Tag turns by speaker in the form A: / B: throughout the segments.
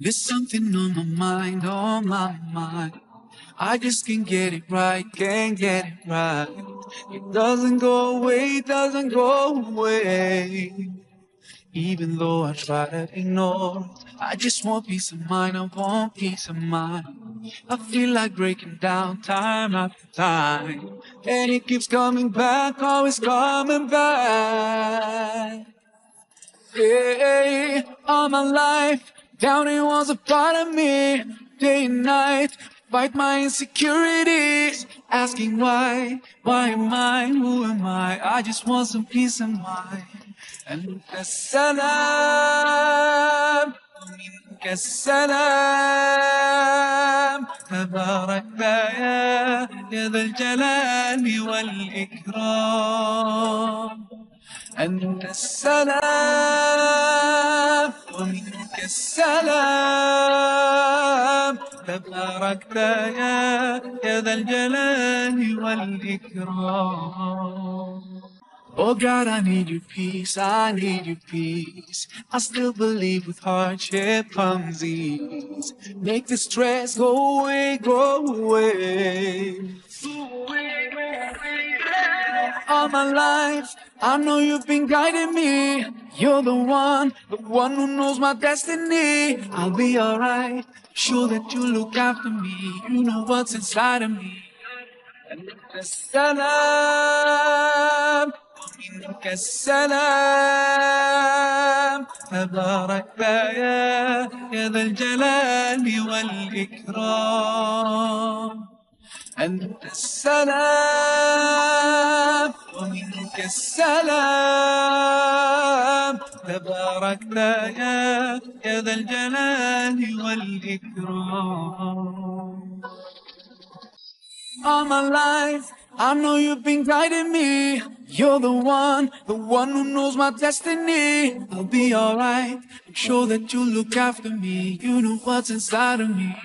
A: There's something on my mind, on my mind. I just can't get it right, can't get it right. It doesn't go away, doesn't go away. Even though I try to ignore, it, I just want peace of mind, I want peace of mind. I feel like breaking down time after time. And it keeps coming back, always coming back. Hey, all my life, doubting was a part of me. Day and night, fight my insecurities. Asking why, why am I, who am I? I just want some peace of mind. And السلام ومنك السلام تبارك يا يا ذا الجلال والإكرام أنت السلام ومنك السلام تباركت يا يا ذا الجلال والإكرام Oh God, I need your peace, I need your peace. I still believe with hardship comes ease. Make the stress go away, go away. All my life, I know you've been guiding me. You're the one, the one who knows my destiny. I'll be alright, sure that you look after me. You know what's inside of me. السلام ومنك السلام تبارك يا يا ذا الجلال والإكرام أنت السلام ومنك السلام تباركت يا يا ذا الجلال والإكرام all my life. I know you've been guiding me. You're the one, the one who knows my destiny. I'll be alright. I'm sure that you'll look after me. You know what's inside of me.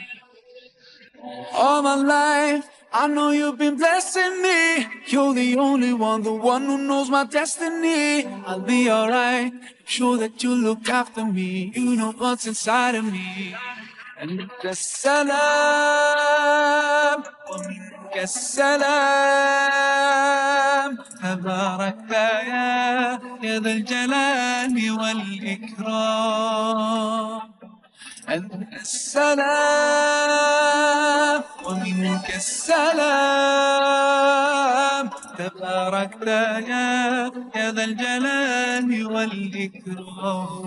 A: All my life, I know you've been blessing me. You're the only one, the one who knows my destiny. I'll be alright. I'm sure that you'll look after me. You know what's inside of me. أنت السلام ومنك السلام تبارك يا يا ذا الجلال والإكرام أنت السلام ومنك السلام. تباركت يا يا ذا الجلال والإكرام.